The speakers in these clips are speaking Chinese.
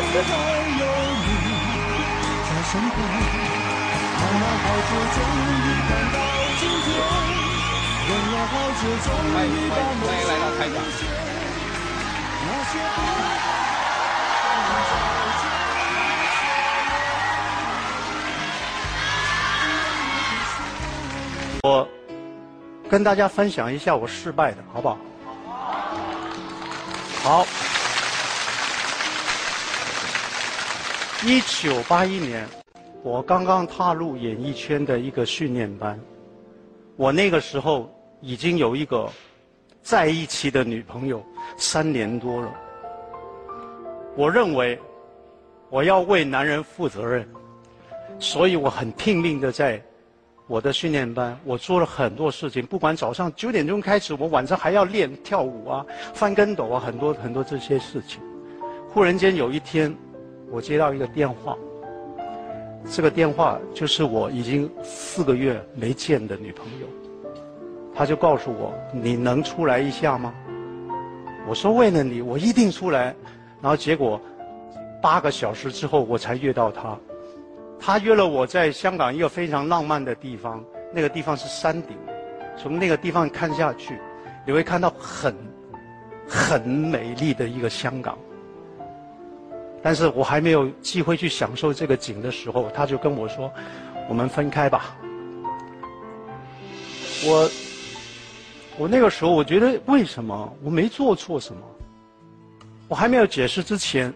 还有你在身边，慢慢好久终于等到今天，等了好久终于把梦实现。那些不能再见。我跟大家分享一下我失败的，好不好？好。一九八一年，我刚刚踏入演艺圈的一个训练班。我那个时候已经有一个在一起的女朋友三年多了。我认为我要为男人负责任，所以我很拼命的在我的训练班，我做了很多事情。不管早上九点钟开始，我晚上还要练跳舞啊、翻跟斗啊，很多很多这些事情。忽然间有一天，我接到一个电话，这个电话就是我已经四个月没见的女朋友，她就告诉我：“你能出来一下吗？”我说：“为了你，我一定出来。”然后结果八个小时之后，我才约到她。她约了我在香港一个非常浪漫的地方，那个地方是山顶，从那个地方看下去，你会看到很很美丽的一个香港。但是我还没有机会去享受这个景的时候，他就跟我说：“我们分开吧。”我我那个时候我觉得为什么我没做错什么？我还没有解释之前，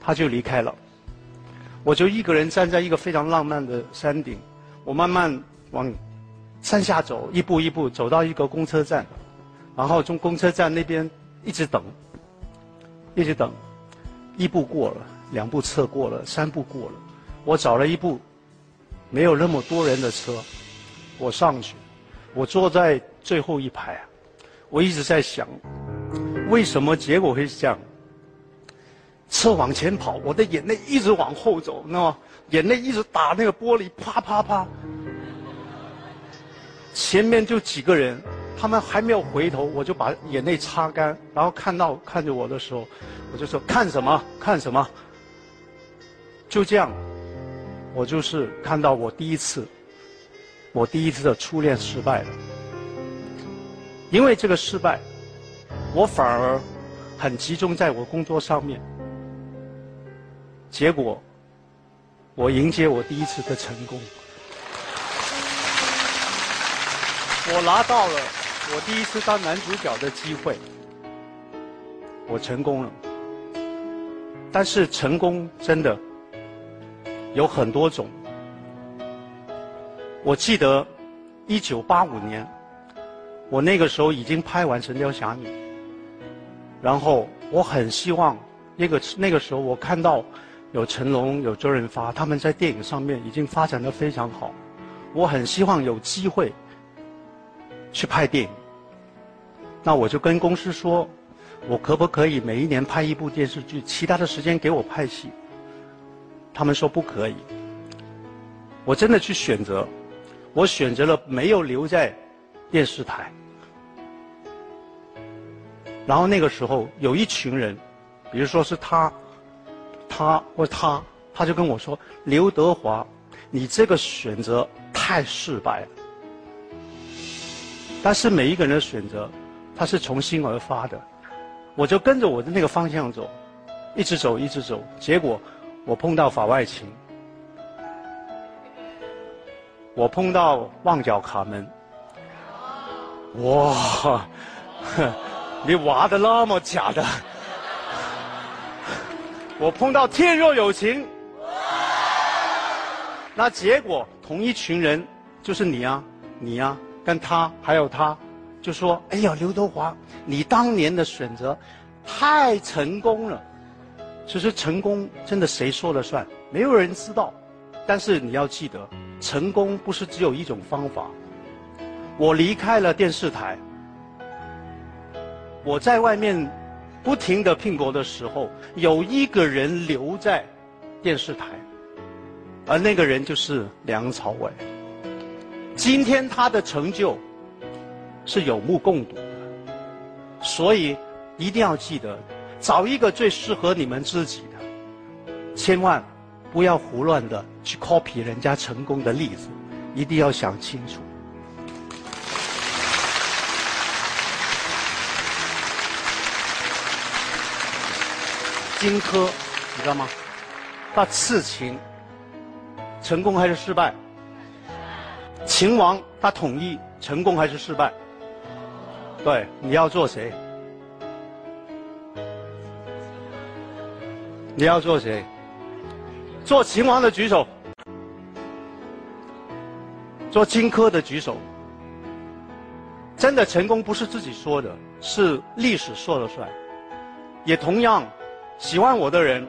他就离开了。我就一个人站在一个非常浪漫的山顶，我慢慢往山下走，一步一步走到一个公车站，然后从公车站那边一直等，一直等。一步过了，两步侧过了，三步过了，我找了一部没有那么多人的车，我上去，我坐在最后一排啊，我一直在想，为什么结果会是这样？车往前跑，我的眼泪一直往后走，那么眼泪一直打那个玻璃，啪啪啪。前面就几个人，他们还没有回头，我就把眼泪擦干，然后看到看着我的时候。我就说看什么看什么，就这样，我就是看到我第一次，我第一次的初恋失败了。因为这个失败，我反而很集中在我工作上面。结果，我迎接我第一次的成功，我拿到了我第一次当男主角的机会，我成功了。但是成功真的有很多种。我记得一九八五年，我那个时候已经拍完《神雕侠侣》，然后我很希望那个那个时候我看到有成龙、有周润发，他们在电影上面已经发展的非常好，我很希望有机会去拍电影。那我就跟公司说。我可不可以每一年拍一部电视剧，其他的时间给我拍戏？他们说不可以。我真的去选择，我选择了没有留在电视台。然后那个时候有一群人，比如说是他，他或他，他就跟我说：“刘德华，你这个选择太失败了。”但是每一个人的选择，他是从心而发的。我就跟着我的那个方向走，一直走，一直走。结果，我碰到法外情，我碰到《旺角卡门》。哇，你挖的那么假的！我碰到《天若有情》。那结果，同一群人，就是你啊，你啊，跟他还有他。就说：“哎呀，刘德华，你当年的选择太成功了。其实成功真的谁说了算？没有人知道。但是你要记得，成功不是只有一种方法。我离开了电视台，我在外面不停的拼搏的时候，有一个人留在电视台，而那个人就是梁朝伟。今天他的成就。”是有目共睹的，所以一定要记得，找一个最适合你们自己的，千万不要胡乱的去 copy 人家成功的例子，一定要想清楚。荆轲，你知道吗？他刺秦，成功还是失败？秦王他统一成功还是失败？对，你要做谁？你要做谁？做秦王的举手，做荆轲的举手。真的成功不是自己说的，是历史说了算。也同样。喜欢我的人，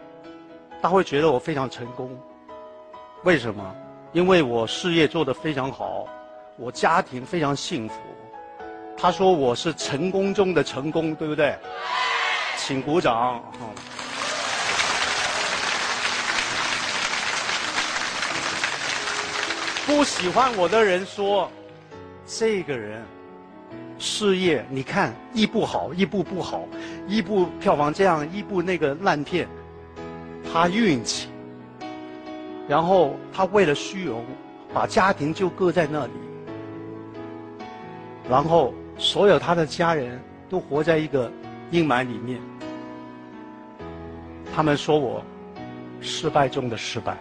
他会觉得我非常成功。为什么？因为我事业做得非常好，我家庭非常幸福。他说我是成功中的成功，对不对？请鼓掌。不喜欢我的人说，这个人。事业，你看一部好，一部不好，一部票房这样，一部那个烂片，他运气。然后他为了虚荣，把家庭就搁在那里，然后所有他的家人都活在一个阴霾里面。他们说我失败中的失败，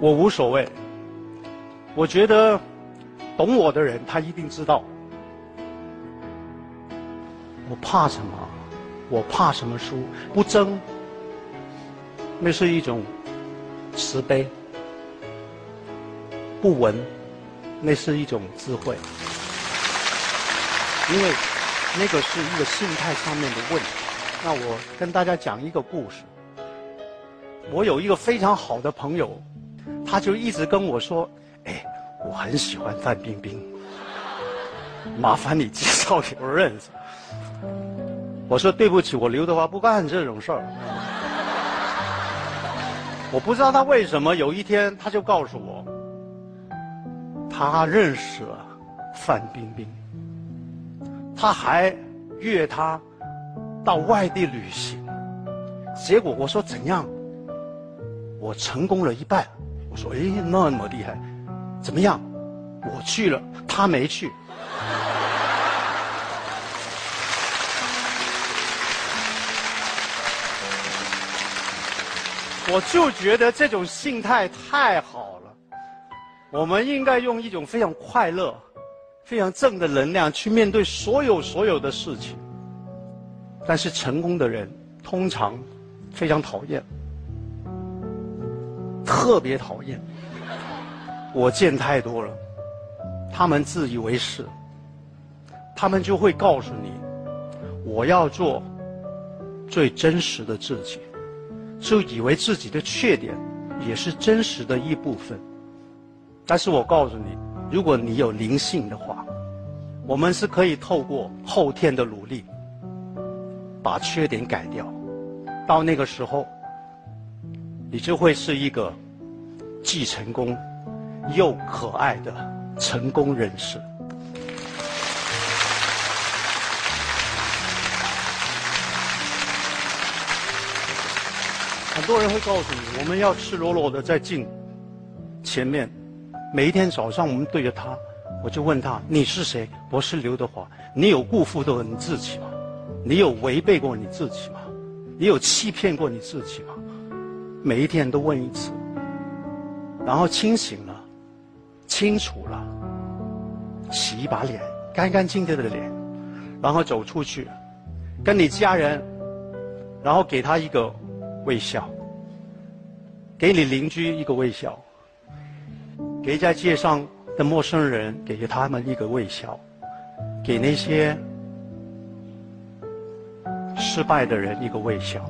我无所谓，我觉得。懂我的人，他一定知道，我怕什么？我怕什么输？不争，那是一种慈悲；不闻，那是一种智慧。因为那个是一个心态上面的问题。那我跟大家讲一个故事。我有一个非常好的朋友，他就一直跟我说：“哎。”我很喜欢范冰冰，麻烦你介绍给我认识。我说对不起，我刘德华不干这种事儿。我不知道他为什么有一天他就告诉我，他认识了范冰冰，他还约她到外地旅行。结果我说怎样？我成功了一半。我说哎，那么厉害。怎么样？我去了，他没去。我就觉得这种心态太好了。我们应该用一种非常快乐、非常正的能量去面对所有所有的事情。但是成功的人通常非常讨厌，特别讨厌。我见太多了，他们自以为是，他们就会告诉你，我要做最真实的自己，就以为自己的缺点也是真实的一部分。但是我告诉你，如果你有灵性的话，我们是可以透过后天的努力，把缺点改掉。到那个时候，你就会是一个既成功。又可爱的成功人士，很多人会告诉你，我们要赤裸裸的在镜前面，每一天早上我们对着他，我就问他：你是谁？我是刘德华。你有辜负过你自己吗？你有违背过你自己吗？你有欺骗过你自己吗？每一天都问一次，然后清醒了。清楚了，洗一把脸，干干净净的脸，然后走出去，跟你家人，然后给他一个微笑，给你邻居一个微笑，给在街上的陌生人给他们一个微笑，给那些失败的人一个微笑。